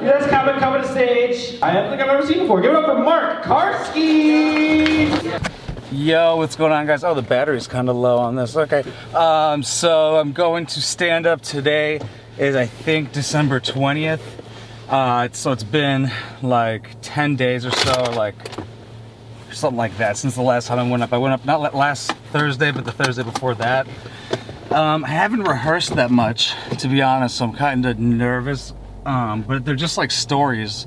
This and come to stage. I don't think I've ever seen before. Give it up for Mark Karski. Yo, what's going on, guys? Oh, the battery's kind of low on this. Okay, um, so I'm going to stand up today. Is I think December 20th. Uh, so it's been like 10 days or so, like something like that, since the last time I went up. I went up not last Thursday, but the Thursday before that. Um, I haven't rehearsed that much, to be honest, so I'm kind of nervous. Um, but they're just like stories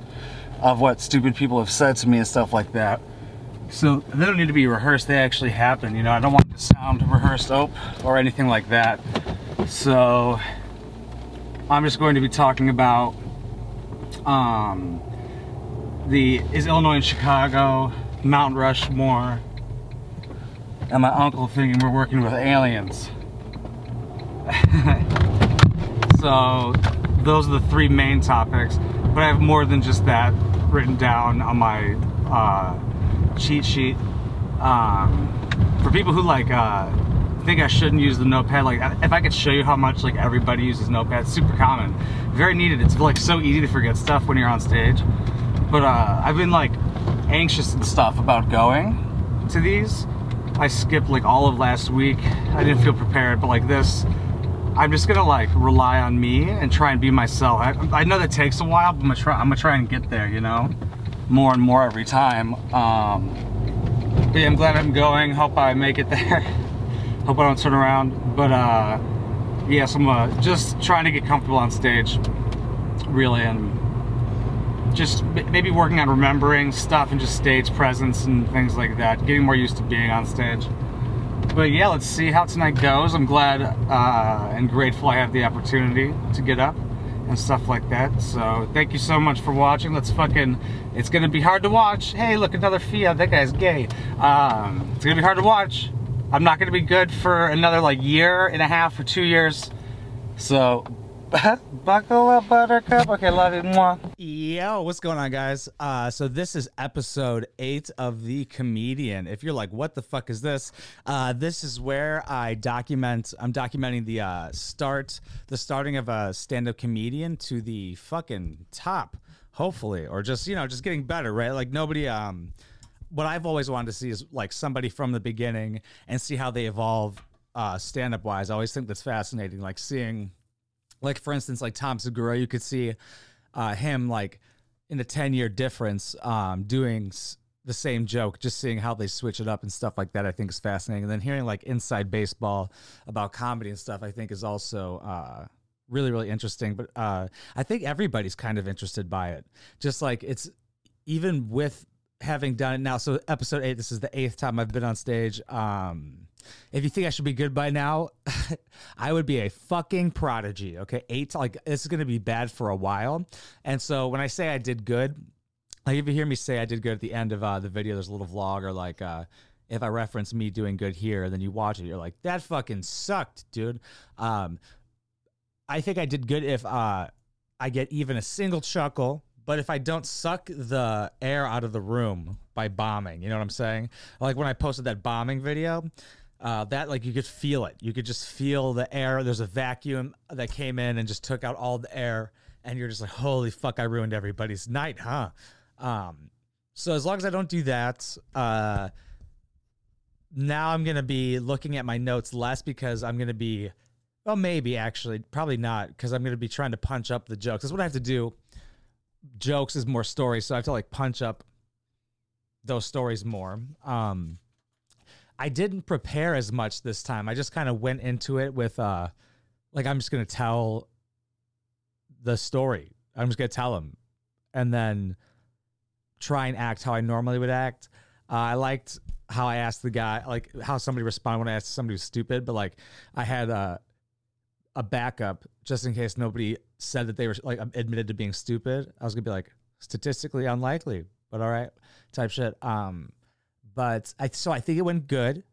of what stupid people have said to me and stuff like that. So they don't need to be rehearsed, they actually happen. You know, I don't want to sound rehearsed up or anything like that. So I'm just going to be talking about um, the is Illinois and Chicago, Mount Rushmore, and my uncle thinking we're working with aliens. so those are the three main topics, but I have more than just that written down on my uh, cheat sheet. Um, for people who like uh, think I shouldn't use the notepad, like if I could show you how much like everybody uses notepad, it's super common, very needed. It's like so easy to forget stuff when you're on stage. But uh, I've been like anxious and stuff about going to these. I skipped like all of last week. I didn't feel prepared, but like this, I'm just gonna like rely on me and try and be myself. I, I know that takes a while, but I'm gonna try. I'm gonna try and get there. You know, more and more every time. Um, yeah, I'm glad I'm going. Hope I make it there. Hope I don't turn around. But uh, yeah, so I'm uh, just trying to get comfortable on stage, really, and just maybe working on remembering stuff and just stage presence and things like that. Getting more used to being on stage. But yeah, let's see how tonight goes. I'm glad uh, and grateful I have the opportunity to get up and stuff like that. So thank you so much for watching. Let's fucking, it's gonna be hard to watch. Hey, look, another Fiat, that guy's gay. Um, it's gonna be hard to watch. I'm not gonna be good for another like year and a half or two years. So buckle up, buttercup. Okay, love you. Mwah. Yo, what's going on, guys? Uh, so this is episode eight of The Comedian. If you're like, what the fuck is this? Uh, this is where I document, I'm documenting the uh, start, the starting of a stand-up comedian to the fucking top, hopefully, or just, you know, just getting better, right? Like nobody, um, what I've always wanted to see is like somebody from the beginning and see how they evolve uh, stand up wise. I always think that's fascinating, like seeing, like for instance, like Tom Segura, you could see uh, him like in the 10 year difference um, doing s- the same joke, just seeing how they switch it up and stuff like that, I think is fascinating. And then hearing like inside baseball about comedy and stuff, I think is also uh, really, really interesting. But uh, I think everybody's kind of interested by it. Just like it's even with having done it now. So episode eight, this is the eighth time I've been on stage. Um, if you think I should be good by now, I would be a fucking prodigy. Okay, eight like this is gonna be bad for a while. And so when I say I did good, like if you hear me say I did good at the end of uh, the video, there's a little vlog or like uh, if I reference me doing good here, then you watch it, you're like that fucking sucked, dude. Um, I think I did good if uh, I get even a single chuckle but if I don't suck the air out of the room by bombing, you know what I'm saying? Like when I posted that bombing video, uh, that like you could feel it. You could just feel the air. There's a vacuum that came in and just took out all the air, and you're just like, holy fuck, I ruined everybody's night, huh? Um, so as long as I don't do that, uh, now I'm gonna be looking at my notes less because I'm gonna be, well, maybe actually, probably not, because I'm gonna be trying to punch up the jokes. That's what I have to do jokes is more stories, so I have to like punch up those stories more. Um, I didn't prepare as much this time. I just kind of went into it with uh, like I'm just gonna tell the story. I'm just gonna tell them, and then try and act how I normally would act. Uh, I liked how I asked the guy, like how somebody responded when I asked somebody who's stupid, but like I had a a backup just in case nobody said that they were like admitted to being stupid. I was gonna be like statistically unlikely, but all right, type shit. Um, but I so I think it went good.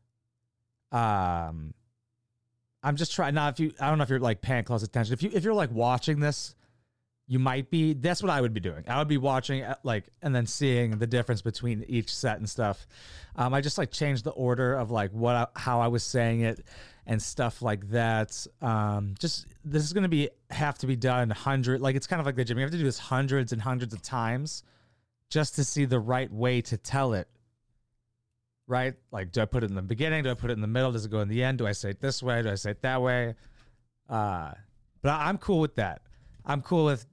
Um, I'm just trying. Now, if you, I don't know if you're like paying close attention. If you, if you're like watching this, you might be. That's what I would be doing. I would be watching uh, like and then seeing the difference between each set and stuff. Um, I just like changed the order of like what I, how I was saying it, and stuff like that. Um, just this is gonna be have to be done hundred like it's kind of like the gym. You have to do this hundreds and hundreds of times just to see the right way to tell it. Right? Like, do I put it in the beginning? Do I put it in the middle? Does it go in the end? Do I say it this way? Do I say it that way? Uh, but I'm cool with that. I'm cool with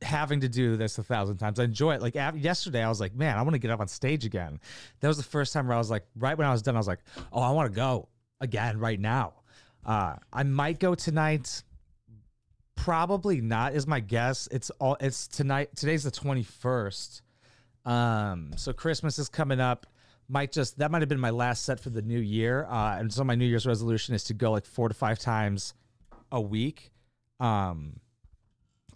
having to do this a thousand times. I enjoy it. Like yesterday, I was like, man, I want to get up on stage again. That was the first time where I was like, right when I was done, I was like, oh, I want to go again right now. Uh, I might go tonight. Probably not is my guess. It's all it's tonight. Today's the 21st. Um, so Christmas is coming up. Might just that might have been my last set for the new year. Uh, and so my New Year's resolution is to go like four to five times a week. Um,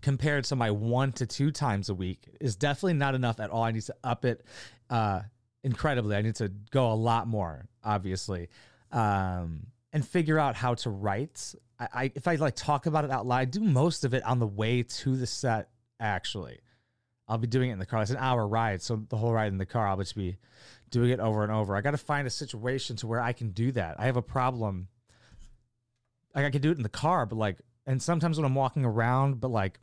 compared to my one to two times a week is definitely not enough at all. I need to up it uh, incredibly. I need to go a lot more, obviously, um, and figure out how to write. I, I if I like talk about it out loud, I do most of it on the way to the set. Actually, I'll be doing it in the car. It's an hour ride, so the whole ride in the car, I'll just be doing it over and over. I got to find a situation to where I can do that. I have a problem. Like I can do it in the car, but like, and sometimes when I'm walking around, but like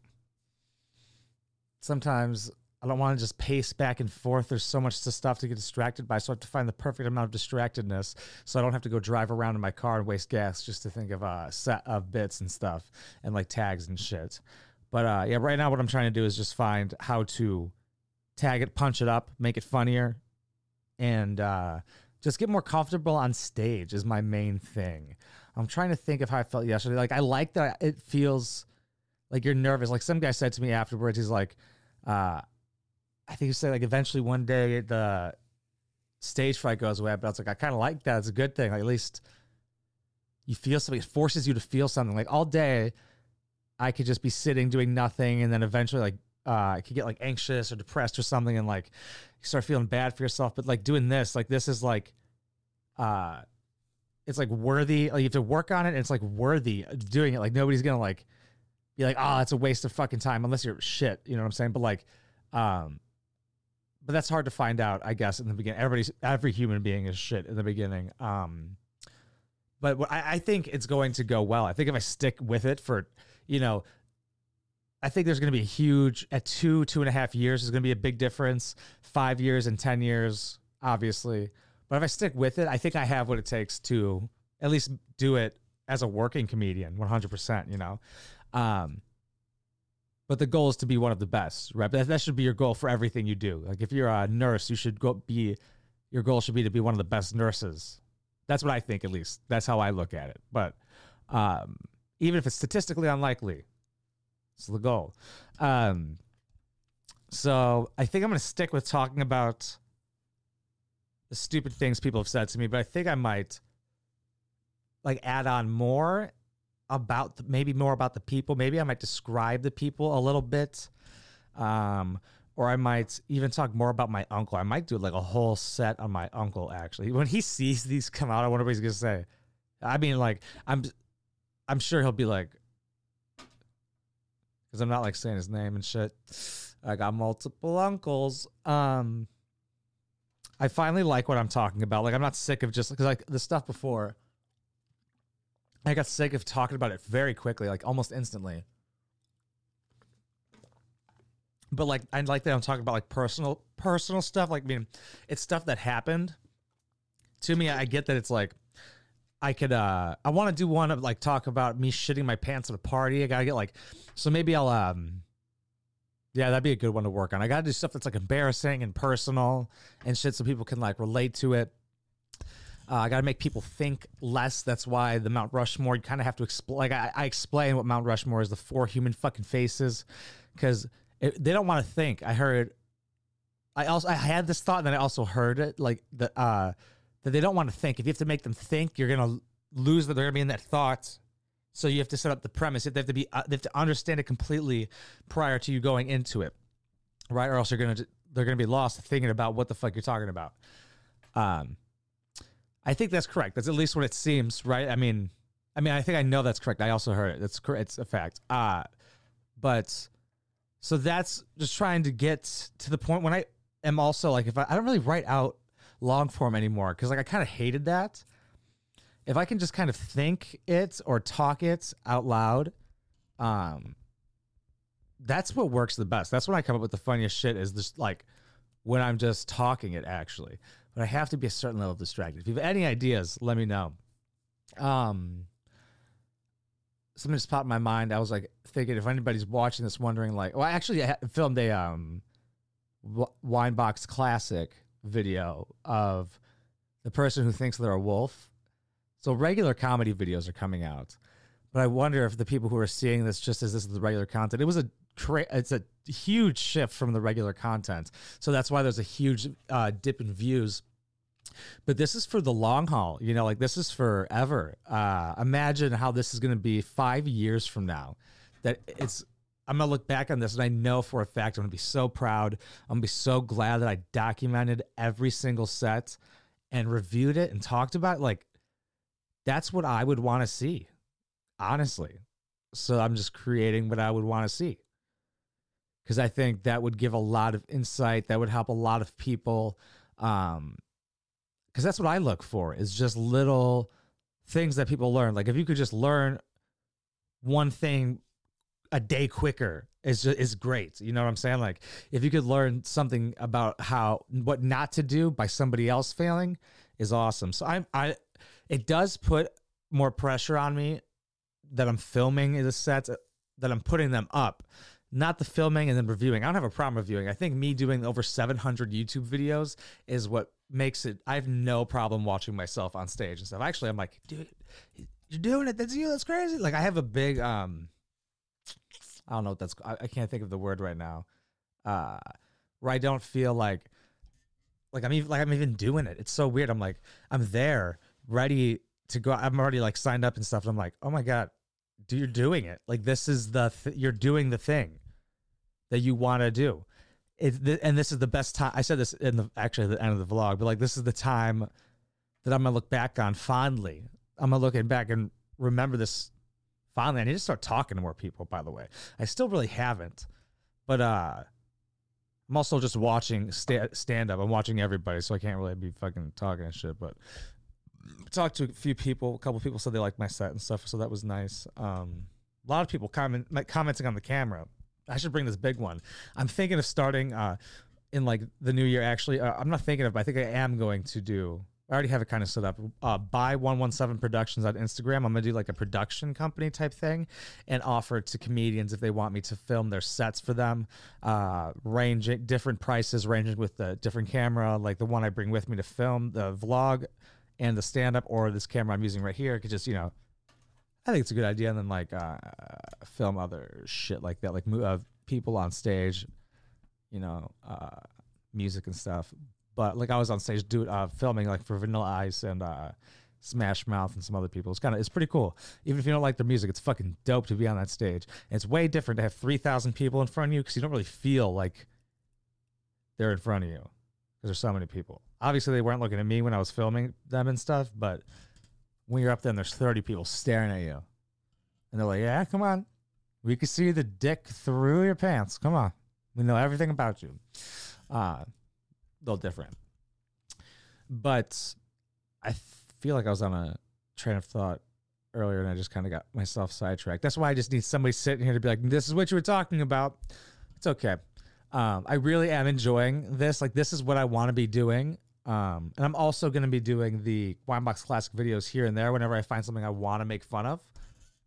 sometimes I don't want to just pace back and forth. There's so much stuff to get distracted by. So I have to find the perfect amount of distractedness so I don't have to go drive around in my car and waste gas just to think of a set of bits and stuff and like tags and shit. But uh, yeah, right now what I'm trying to do is just find how to tag it, punch it up, make it funnier, and uh, just get more comfortable on stage is my main thing. I'm trying to think of how I felt yesterday. Like I like that it feels like you're nervous. Like some guy said to me afterwards, he's like, uh, I think he said like eventually one day the stage fright goes away. But I was like, I kind of like that. It's a good thing. Like, at least you feel something. It forces you to feel something. Like all day, I could just be sitting doing nothing, and then eventually like uh, could get like anxious or depressed or something, and like you start feeling bad for yourself. But like doing this, like this is like, uh, it's like worthy. Like you have to work on it. And it's like worthy doing it. Like nobody's gonna like be like, oh, it's a waste of fucking time unless you're shit. You know what I'm saying? But like, um, but that's hard to find out, I guess, in the beginning. Everybody's every human being is shit in the beginning. Um, but I, I think it's going to go well. I think if I stick with it for, you know, I think there's going to be a huge at two two and a half years. There's going to be a big difference. Five years and ten years, obviously. But if I stick with it, I think I have what it takes to at least do it as a working comedian, 100%. You know, um, but the goal is to be one of the best, right? That, that should be your goal for everything you do. Like if you're a nurse, you should go be your goal should be to be one of the best nurses. That's what I think, at least. That's how I look at it. But um, even if it's statistically unlikely, it's the goal. Um, so I think I'm going to stick with talking about the stupid things people have said to me, but I think I might like add on more about the, maybe more about the people. Maybe I might describe the people a little bit. Um, or I might even talk more about my uncle. I might do like a whole set on my uncle actually. When he sees these come out, I wonder what he's gonna say. I mean, like I'm, I'm sure he'll be like, because I'm not like saying his name and shit. I got multiple uncles. Um, I finally like what I'm talking about. Like I'm not sick of just because like the stuff before. I got sick of talking about it very quickly, like almost instantly. But like I like that I'm talking about like personal personal stuff. Like I mean, it's stuff that happened to me. I get that it's like I could uh I want to do one of like talk about me shitting my pants at a party. I gotta get like so maybe I'll um yeah, that'd be a good one to work on. I gotta do stuff that's like embarrassing and personal and shit so people can like relate to it. Uh, I got to make people think less. That's why the Mount Rushmore, you kind of have to explain. Like, I, I explain what Mount Rushmore is the four human fucking faces because they don't want to think. I heard, I also, I had this thought and then I also heard it like the, uh, that they don't want to think. If you have to make them think, you're going to lose that they're going to be in that thought. So you have to set up the premise. They have to be, uh, they have to understand it completely prior to you going into it, right? Or else you're going to, they're going to be lost thinking about what the fuck you're talking about. Um, I think that's correct. That's at least what it seems, right? I mean, I mean, I think I know that's correct. I also heard it. That's correct. It's a fact. Uh but so that's just trying to get to the point when I am also like, if I, I don't really write out long form anymore because like I kind of hated that. if I can just kind of think it or talk it out loud, um, that's what works the best. That's when I come up with the funniest shit. Is just like when I'm just talking it actually. But I have to be a certain level of distracted. If you have any ideas, let me know. Um, something just popped in my mind. I was like thinking if anybody's watching this, wondering like, well, actually, I filmed a um, Winebox Classic video of the person who thinks they're a wolf. So regular comedy videos are coming out, but I wonder if the people who are seeing this just as this is the regular content, it was a it's a huge shift from the regular content. So that's why there's a huge uh, dip in views. But this is for the long haul, you know, like this is forever. Uh, imagine how this is going to be five years from now. That it's, I'm to look back on this and I know for a fact I'm to be so proud. I'm to be so glad that I documented every single set and reviewed it and talked about it. Like, that's what I would want to see, honestly. So I'm just creating what I would want to see because I think that would give a lot of insight. That would help a lot of people. Um, because that's what I look for is just little things that people learn. Like if you could just learn one thing a day quicker is is great. You know what I'm saying? Like if you could learn something about how what not to do by somebody else failing is awesome. So I'm I it does put more pressure on me that I'm filming the sets that I'm putting them up not the filming and then reviewing. I don't have a problem reviewing. I think me doing over 700 YouTube videos is what makes it. I have no problem watching myself on stage and stuff. Actually, I'm like, dude, you're doing it. That's you. That's crazy. Like I have a big um, I don't know what that's. I, I can't think of the word right now. Uh, where I don't feel like, like I'm even like I'm even doing it. It's so weird. I'm like I'm there, ready to go. I'm already like signed up and stuff. And I'm like, oh my god, do you're doing it. Like this is the th- you're doing the thing that you want to do. It, th- and this is the best time. I said this in the actually at the end of the vlog, but like this is the time that I'm gonna look back on fondly. I'm gonna look back and remember this fondly. I need to start talking to more people. By the way, I still really haven't, but uh, I'm also just watching sta- stand up. I'm watching everybody, so I can't really be fucking talking and shit. But talked to a few people. A couple people said they liked my set and stuff, so that was nice. Um, a lot of people comment like, commenting on the camera. I should bring this big one. I'm thinking of starting uh, in like the new year. Actually, uh, I'm not thinking of. But I think I am going to do. I already have it kind of set up. Uh, buy one one seven productions on Instagram. I'm gonna do like a production company type thing, and offer it to comedians if they want me to film their sets for them. Uh, ranging different prices, ranging with the different camera, like the one I bring with me to film the vlog and the stand up or this camera I'm using right here could just, you know, I think it's a good idea. And then like uh, film other shit like that, like uh, people on stage, you know, uh, music and stuff. But like I was on stage do uh, filming like for Vanilla Ice and uh, Smash Mouth and some other people. It's kind of it's pretty cool. Even if you don't like their music, it's fucking dope to be on that stage. And it's way different to have three thousand people in front of you because you don't really feel like they're in front of you because there's so many people. Obviously, they weren't looking at me when I was filming them and stuff, but when you're up there and there's 30 people staring at you, and they're like, "Yeah, come on, we can see the dick through your pants. Come on, we know everything about you." Uh, little different, but I feel like I was on a train of thought earlier, and I just kind of got myself sidetracked. That's why I just need somebody sitting here to be like, "This is what you were talking about." It's okay. Um, I really am enjoying this. Like, this is what I want to be doing. Um, and I'm also going to be doing the Winebox Classic videos here and there whenever I find something I want to make fun of.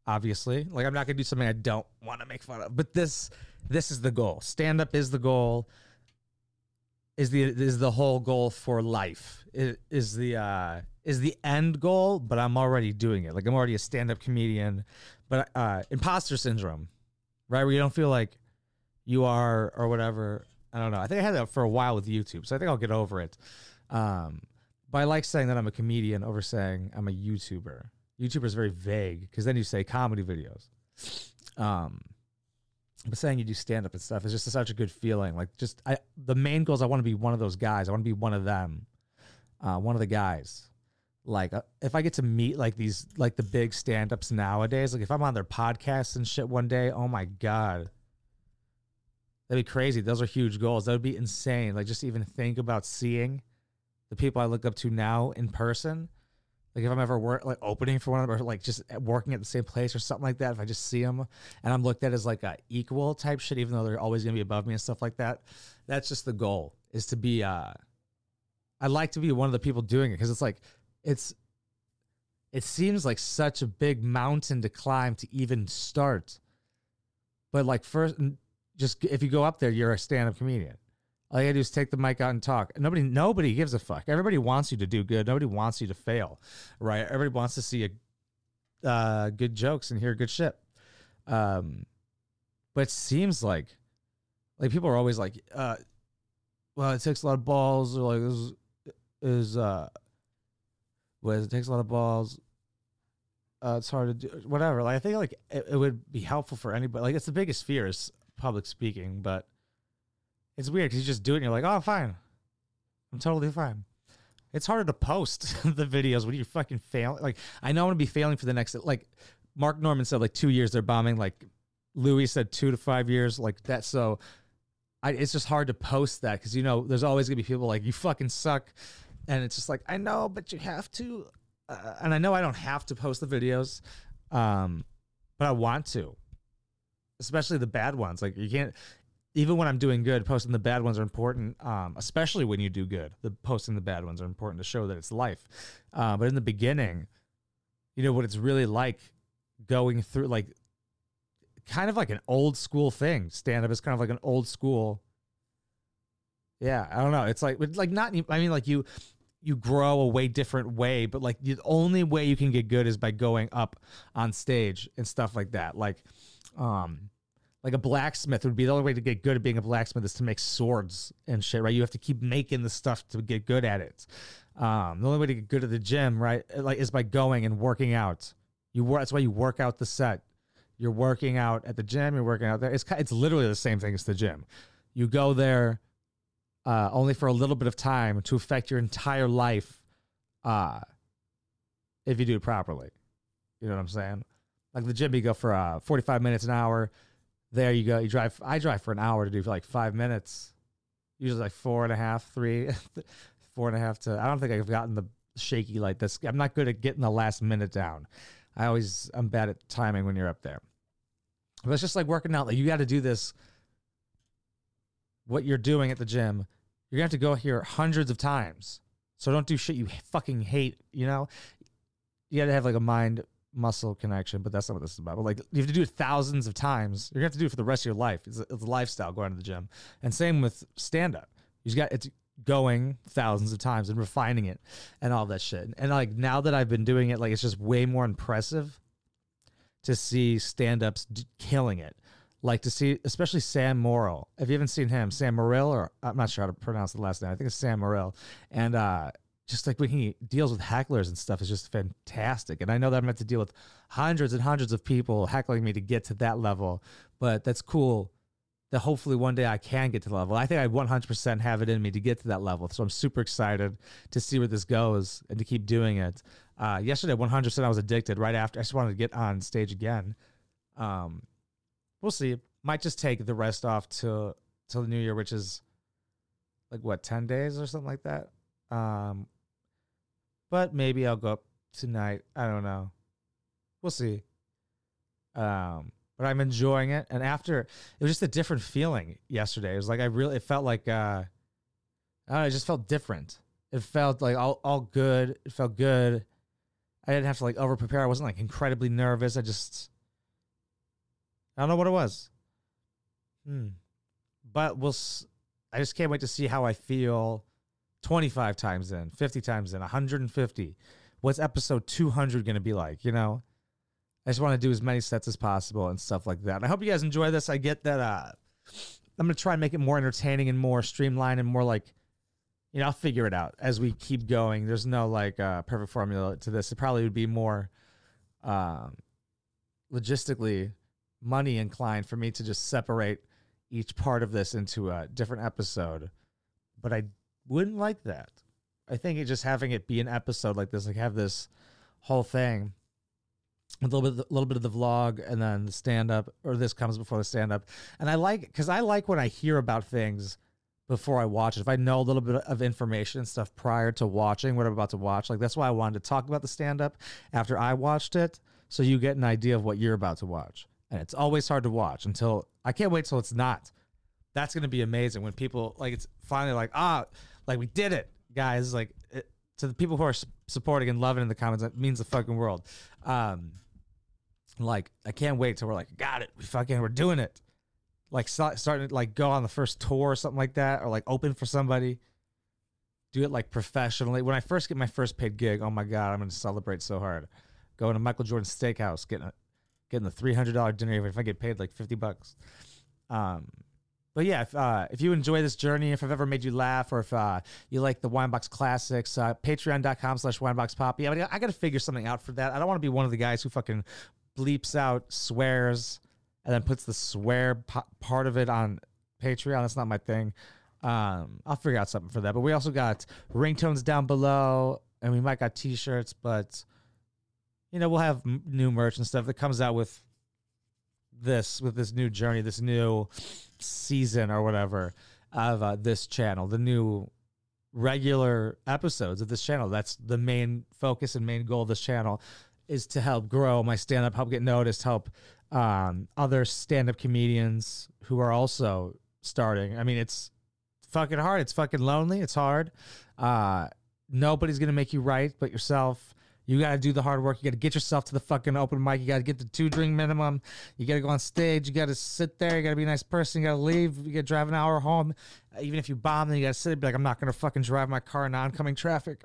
Obviously, like I'm not going to do something I don't want to make fun of. But this, this is the goal. Stand up is the goal. Is the is the whole goal for life? Is, the uh, is the end goal? But I'm already doing it. Like I'm already a stand up comedian. But uh, imposter syndrome, right? Where you don't feel like you are or whatever. I don't know. I think I had that for a while with YouTube, so I think I'll get over it. Um, but I like saying that I'm a comedian over saying I'm a YouTuber. YouTuber is very vague because then you say comedy videos. Um, but saying you do stand up and stuff is just such a good feeling. Like just I, the main goal is I want to be one of those guys. I want to be one of them, uh, one of the guys. Like uh, if I get to meet like these like the big stand ups nowadays, like if I'm on their podcasts and shit one day, oh my god, That'd be crazy. Those are huge goals. That would be insane. Like just even think about seeing the people I look up to now in person. Like if I'm ever work like opening for one of them or like just working at the same place or something like that, if I just see them and I'm looked at as like a equal type shit, even though they're always gonna be above me and stuff like that, that's just the goal is to be. uh I'd like to be one of the people doing it because it's like it's. It seems like such a big mountain to climb to even start, but like first, just if you go up there, you're a stand-up comedian. All you gotta do is take the mic out and talk. Nobody, nobody gives a fuck. Everybody wants you to do good. Nobody wants you to fail, right? Everybody wants to see a uh, good jokes and hear good shit. Um, but it seems like, like people are always like, uh, well, it takes a lot of balls, or like is is uh, what is it takes a lot of balls. Uh, it's hard to do whatever. Like I think like it, it would be helpful for anybody. Like it's the biggest fear is public speaking, but it's weird because you just do it and you're like, oh, fine. I'm totally fine. It's harder to post the videos when you're fucking failing. Like, I know I'm going to be failing for the next, like, Mark Normand said, like, two years they're bombing. Like, Louis said two to five years, like that. So, I, it's just hard to post that because, you know, there's always going to be people like, you fucking suck. And it's just like, I know, but you have to. Uh, and I know I don't have to post the videos, um, but I want to especially the bad ones. Like you can't even when I'm doing good, posting the bad ones are important. Um, especially when you do good, the posting the bad ones are important to show that it's life. Uh, but in the beginning, you know what it's really like going through like kind of like an old school thing. Stand up is kind of like an old school. Yeah, I don't know. It's like like not. I mean, like you you grow a way different way, but like the only way you can get good is by going up on stage and stuff like that. Like, um, like a blacksmith would be the only way to get good at being a blacksmith is to make swords and shit, right? You have to keep making the stuff to get good at it. Um, the only way to get good at the gym, right, like is by going and working out. You work. That's why you work out the set. You're working out at the gym. You're working out there. It's it's literally the same thing as the gym. You go there uh, only for a little bit of time to affect your entire life, uh, if you do it properly. You know what I'm saying? Like the gym, you go for uh, 45 minutes an hour there you go. You drive. I drive for an hour to do like five minutes. Usually like four and a half, three, four and a half to. I don't think I've gotten the shaky like this. I'm not good at getting the last minute down. I always I'm bad at timing when you're up there. But it's just like working out. Like you got to do this. What you're doing at the gym, you're gonna have to go here hundreds of times. So don't do shit you fucking hate. You know, you got to have like a mind muscle connection, but that's not what this is about. But like you have to do it thousands of times. You're gonna have to do it for the rest of your life. It's a, it's a lifestyle going to the gym. And same with stand up. You got it's going thousands of times and refining it and all that shit. And like now that I've been doing it, like it's just way more impressive to see stand ups d- killing it. Like to see, especially Sam Morril. If you haven't seen him, Sam Morril, or I'm not sure how to pronounce the last name. I think it's Sam Morril. And uh, just like when he deals with hecklers and stuff is just fantastic. And I know that I'm going to deal with hundreds and hundreds of people heckling me to get to that level, but that's cool that hopefully one day I can get to the level. I think I 100% have it in me to get to that level. So I'm super excited to see where this goes and to keep doing it. Uh, yesterday, 100% I was addicted right after. I just wanted to get on stage again. Um, we'll see. Might just take the rest off till till the new year, which is like what 10 days or something like that. Um, but maybe I'll go up tonight. I don't know. We'll see. Um, but I'm enjoying it. And after, it was just a different feeling yesterday. It was like I really, it felt like, uh, I don't know, it just felt different. It felt like all, all good. It felt good. I didn't have to like over prepare. I wasn't like incredibly nervous. I just, I don't know what it was. Hmm. But we'll, I just can't wait to see how I feel 25 times in, 50 times in, 150. What's episode 200 going to be like? You know, I just want to do as many sets as possible and stuff like that. And I hope you guys enjoy this. I get that uh, I'm going to try and make it more entertaining and more streamlined and more like, you know, I'll figure it out as we keep going. There's no like uh, perfect formula to this. It probably would be more um, logistically money inclined for me to just separate each part of this into a different episode. But I wouldn't like that. I think it just having it be an episode like this, like have this whole thing, a little bit, a little bit of the vlog, and then the stand up, or this comes before the stand up. And I like because I like when I hear about things before I watch it. If I know a little bit of information and stuff prior to watching what I'm about to watch, like that's why I wanted to talk about the stand up after I watched it, so you get an idea of what you're about to watch. And it's always hard to watch until I can't wait till it's not. That's gonna be amazing when people like it's finally like ah like we did it, guys. Like it, to the people who are su- supporting and loving in the comments, that means the fucking world. Um, like I can't wait till we're like got it, we fucking we're doing it like start, starting to like go on the first tour or something like that, or like open for somebody. Do it like professionally. When I first get my first paid gig, oh my god, I'm gonna celebrate so hard. Going to Michael Jordan Steakhouse, getting a getting the three hundred dollar dinner, if I get paid like fifty bucks. Um, but yeah, if uh, if you enjoy this journey, if I've ever made you laugh, or if uh, you like the Winebox Classics, uh, patreon.com slash wineboxpoppy. I, mean, I got to figure something out for that. I don't want to be one of the guys who fucking bleeps out swears and then puts the swear part of it on Patreon. That's not my thing. Um, I'll figure out something for that. But we also got ringtones down below, and we might got T-shirts. But you know, we'll have m- new merch and stuff that comes out with this with this new journey, this new season or whatever of uh, this channel, the new regular episodes of this channel. That's the main focus and main goal of this channel is to help grow my stand up, help get noticed, help um, other stand up comedians who are also starting. I mean, it's fucking hard. It's fucking lonely. It's hard. Uh, nobody's going to make you right but yourself. You got to do the hard work. You got to get yourself to the fucking open mic. You got to get the two drink minimum. You got to go on stage. You got to sit there. You got to be a nice person. You got to leave. You got to drive an hour home. Even if you bomb, then you got to sit there. Be like, I'm not going to fucking drive my car in oncoming traffic.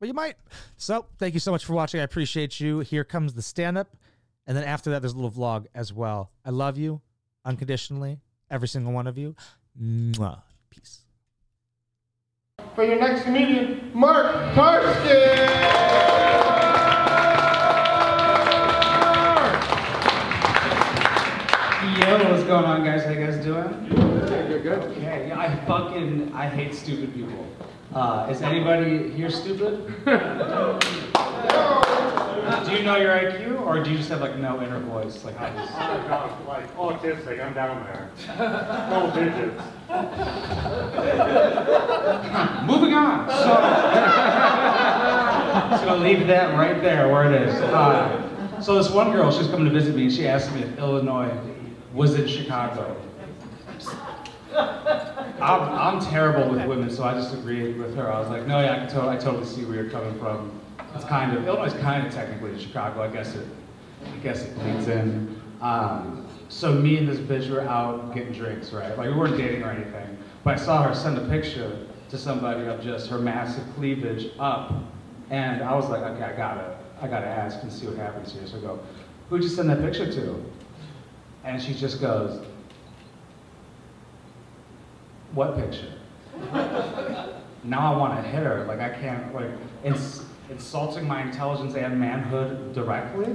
But you might. So thank you so much for watching. I appreciate you. Here comes the stand up. And then after that, there's a little vlog as well. I love you unconditionally, every single one of you. Mwah. Peace. For your next comedian, Mark Karski. Yo, what's going on, guys? How you guys doing? You're good. Okay, yeah, I fucking I hate stupid people. Uh, is anybody here stupid? do you know your IQ, or do you just have like no inner voice? Like how does? like autistic, I'm down there. Double digits. Moving on. So, just gonna leave that right there where it is. Uh, so this one girl, she's coming to visit me, and she asked me if Illinois was in Chicago. I'm, I'm terrible with women, so I just agreed with her. I was like, no, yeah, I, can to- I totally see where you're coming from. It's kind of Illinois is kind of technically Chicago. I guess it, I guess it bleeds in. Um, so me and this bitch were out getting drinks, right? Like we weren't dating or anything, but I saw her send a picture to somebody of just her massive cleavage up, and I was like, okay, I gotta, I gotta ask and see what happens here. So I go, who'd you send that picture to? And she just goes, what picture? now I want to hit her. Like I can't like ins- insulting my intelligence and manhood directly.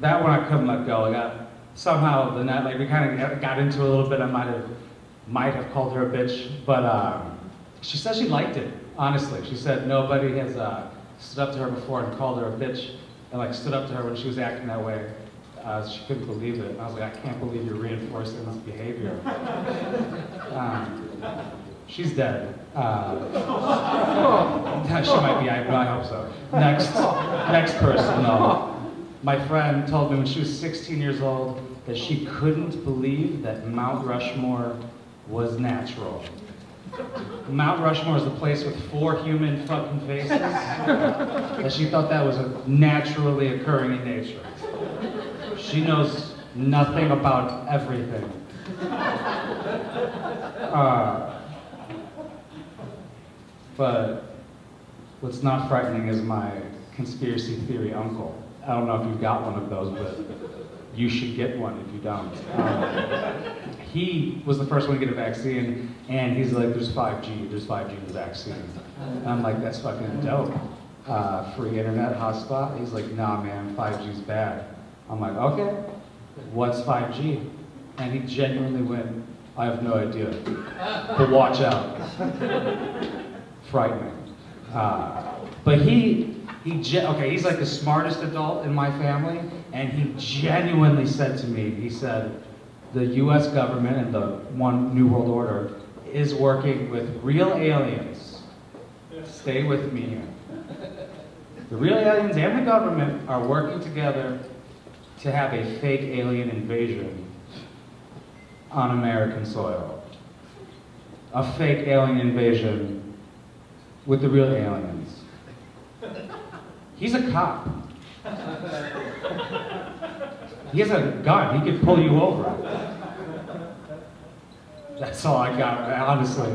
That one I couldn't let go. I, somehow the night like we kind of got into a little bit. I might have might have called her a bitch, but um, she said she liked it. Honestly, she said nobody has uh, stood up to her before and called her a bitch, and like stood up to her when she was acting that way. Uh, she couldn't believe it. And I was like, I can't believe you're reinforcing this behavior. Um, she's dead. Uh, she might be. I, I hope so. Next, next person. My friend told me when she was 16 years old that she couldn't believe that Mount Rushmore was natural. Mount Rushmore is the place with four human fucking faces. that she thought that was a naturally occurring in nature. She knows nothing about everything. Uh, but what's not frightening is my conspiracy theory uncle. I don't know if you've got one of those, but you should get one if you don't. Um, he was the first one to get a vaccine, and he's like, there's 5G, there's 5G in the vaccine. And I'm like, that's fucking dope. Uh, free internet hotspot? He's like, nah, man, 5G's bad. I'm like, okay, what's 5G? And he genuinely went, I have no idea, but watch out. Frightening. Uh, but he, he, okay, he's like the smartest adult in my family, and he genuinely said to me, he said, the US government and the one New World Order is working with real aliens. Stay with me here. The real aliens and the government are working together to have a fake alien invasion on American soil. A fake alien invasion with the real aliens. He's a cop. He has a gun. He could pull you over. That's all I got, honestly.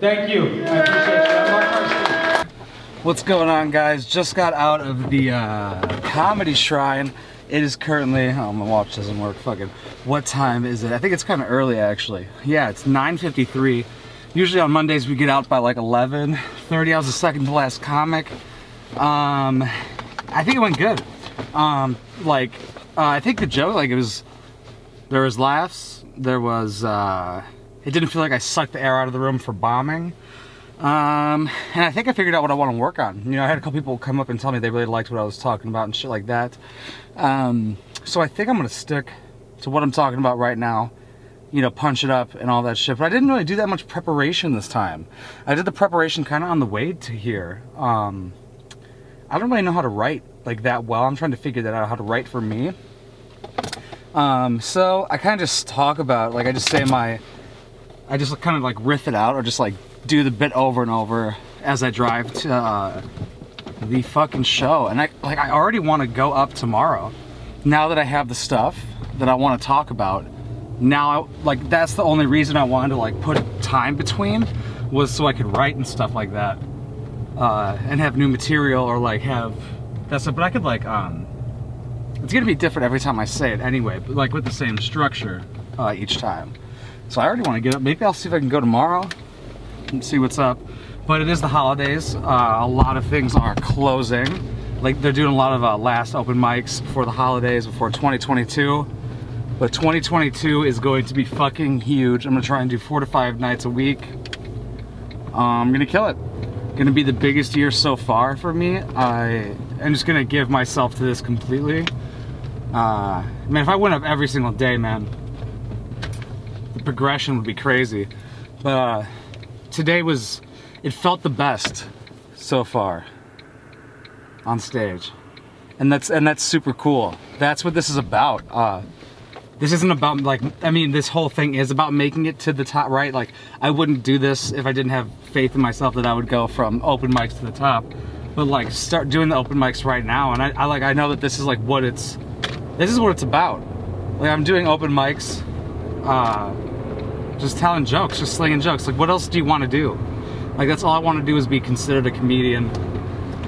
Thank you. I appreciate you. What's going on, guys? Just got out of the uh, comedy shrine. It is currently, oh, my watch doesn't work. Fucking, what time is it? I think it's kind of early, actually. Yeah, it's 9:53. Usually on Mondays we get out by like 11:30. I was the second to last comic. Um, I think it went good. Um, like, uh, I think the joke, like, it was, there was laughs. There was, uh, it didn't feel like I sucked the air out of the room for bombing. Um, and I think I figured out what I want to work on. You know, I had a couple people come up and tell me they really liked what I was talking about and shit like that. Um, so I think I'm going to stick to what I'm talking about right now. You know, punch it up and all that shit. But I didn't really do that much preparation this time. I did the preparation kind of on the way to here. Um, I don't really know how to write like that well. I'm trying to figure that out, how to write for me. Um, so I kind of just talk about, like I just say my, I just kind of like riff it out or just like do the bit over and over as I drive to uh, the fucking show. And I like I already want to go up tomorrow. Now that I have the stuff that I want to talk about, now I, like that's the only reason I wanted to like put time between was so I could write and stuff like that. Uh, and have new material or like have that's but I could like um it's gonna be different every time I say it anyway, but like with the same structure uh, each time. So I already want to get up. Maybe I'll see if I can go tomorrow and see what's up. But it is the holidays. Uh, a lot of things are closing. Like they're doing a lot of uh, last open mics before the holidays, before 2022. But 2022 is going to be fucking huge. I'm gonna try and do four to five nights a week. Um, I'm gonna kill it. Gonna be the biggest year so far for me. I am just gonna give myself to this completely. Uh, man, if I went up every single day, man, the progression would be crazy. But uh, today was, it felt the best so far on stage, and that's and that's super cool. That's what this is about. Uh, this isn't about like I mean this whole thing is about making it to the top, right? Like I wouldn't do this if I didn't have faith in myself that I would go from open mics to the top. But like start doing the open mics right now, and I, I like I know that this is like what it's this is what it's about. Like I'm doing open mics, uh, just telling jokes, just slinging jokes. Like what else do you want to do? Like that's all I want to do is be considered a comedian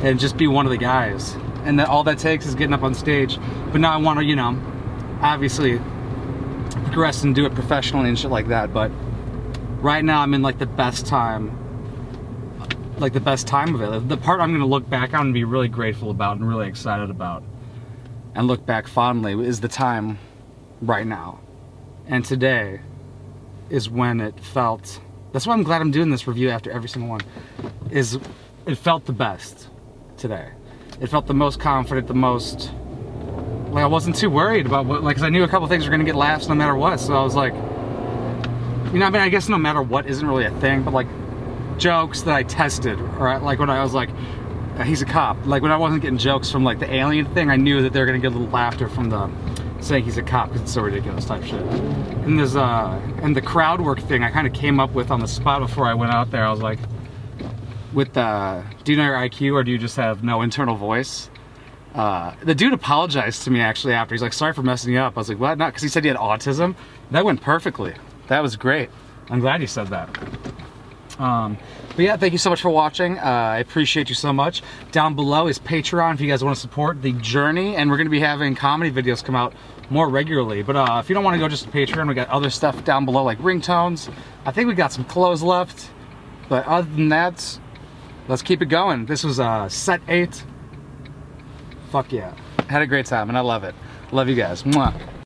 and just be one of the guys. And that all that takes is getting up on stage. But now I want to, you know, obviously progress and do it professionally and shit like that. But right now I'm in like the best time, like the best time of it. The part I'm gonna look back on and be really grateful about and really excited about and look back fondly is the time right now. And today is when it felt that's why I'm glad I'm doing this review after every single one. Is it felt the best today. It felt the most confident, the most like I wasn't too worried about what like cuz I knew a couple things were to get laughs no matter what. So I was like you know I mean I guess no matter what isn't really a thing, but like jokes that I tested or like when I was like uh, he's a cop. Like when I wasn't getting jokes from like the alien thing, I knew that they were gonna get a little laughter from the saying he's a cop because it's so ridiculous type shit. And there's uh and the crowd work thing I kind of came up with on the spot before I went out there. I was like, with the do you know your IQ or do you just have no internal voice? Uh, the dude apologized to me actually after. He's like, sorry for messing you up. I was like, what? Not because he said he had autism. That went perfectly. That was great. I'm glad you said that. Um, but yeah, thank you so much for watching. Uh, I appreciate you so much. Down below is Patreon if you guys want to support the journey, and we're going to be having comedy videos come out more regularly. But uh, if you don't want to go just to Patreon, we got other stuff down below like ringtones. I think we got some clothes left. But other than that, let's keep it going. This was uh, set eight. Fuck yeah. Had a great time, and I love it. Love you guys. Mwah.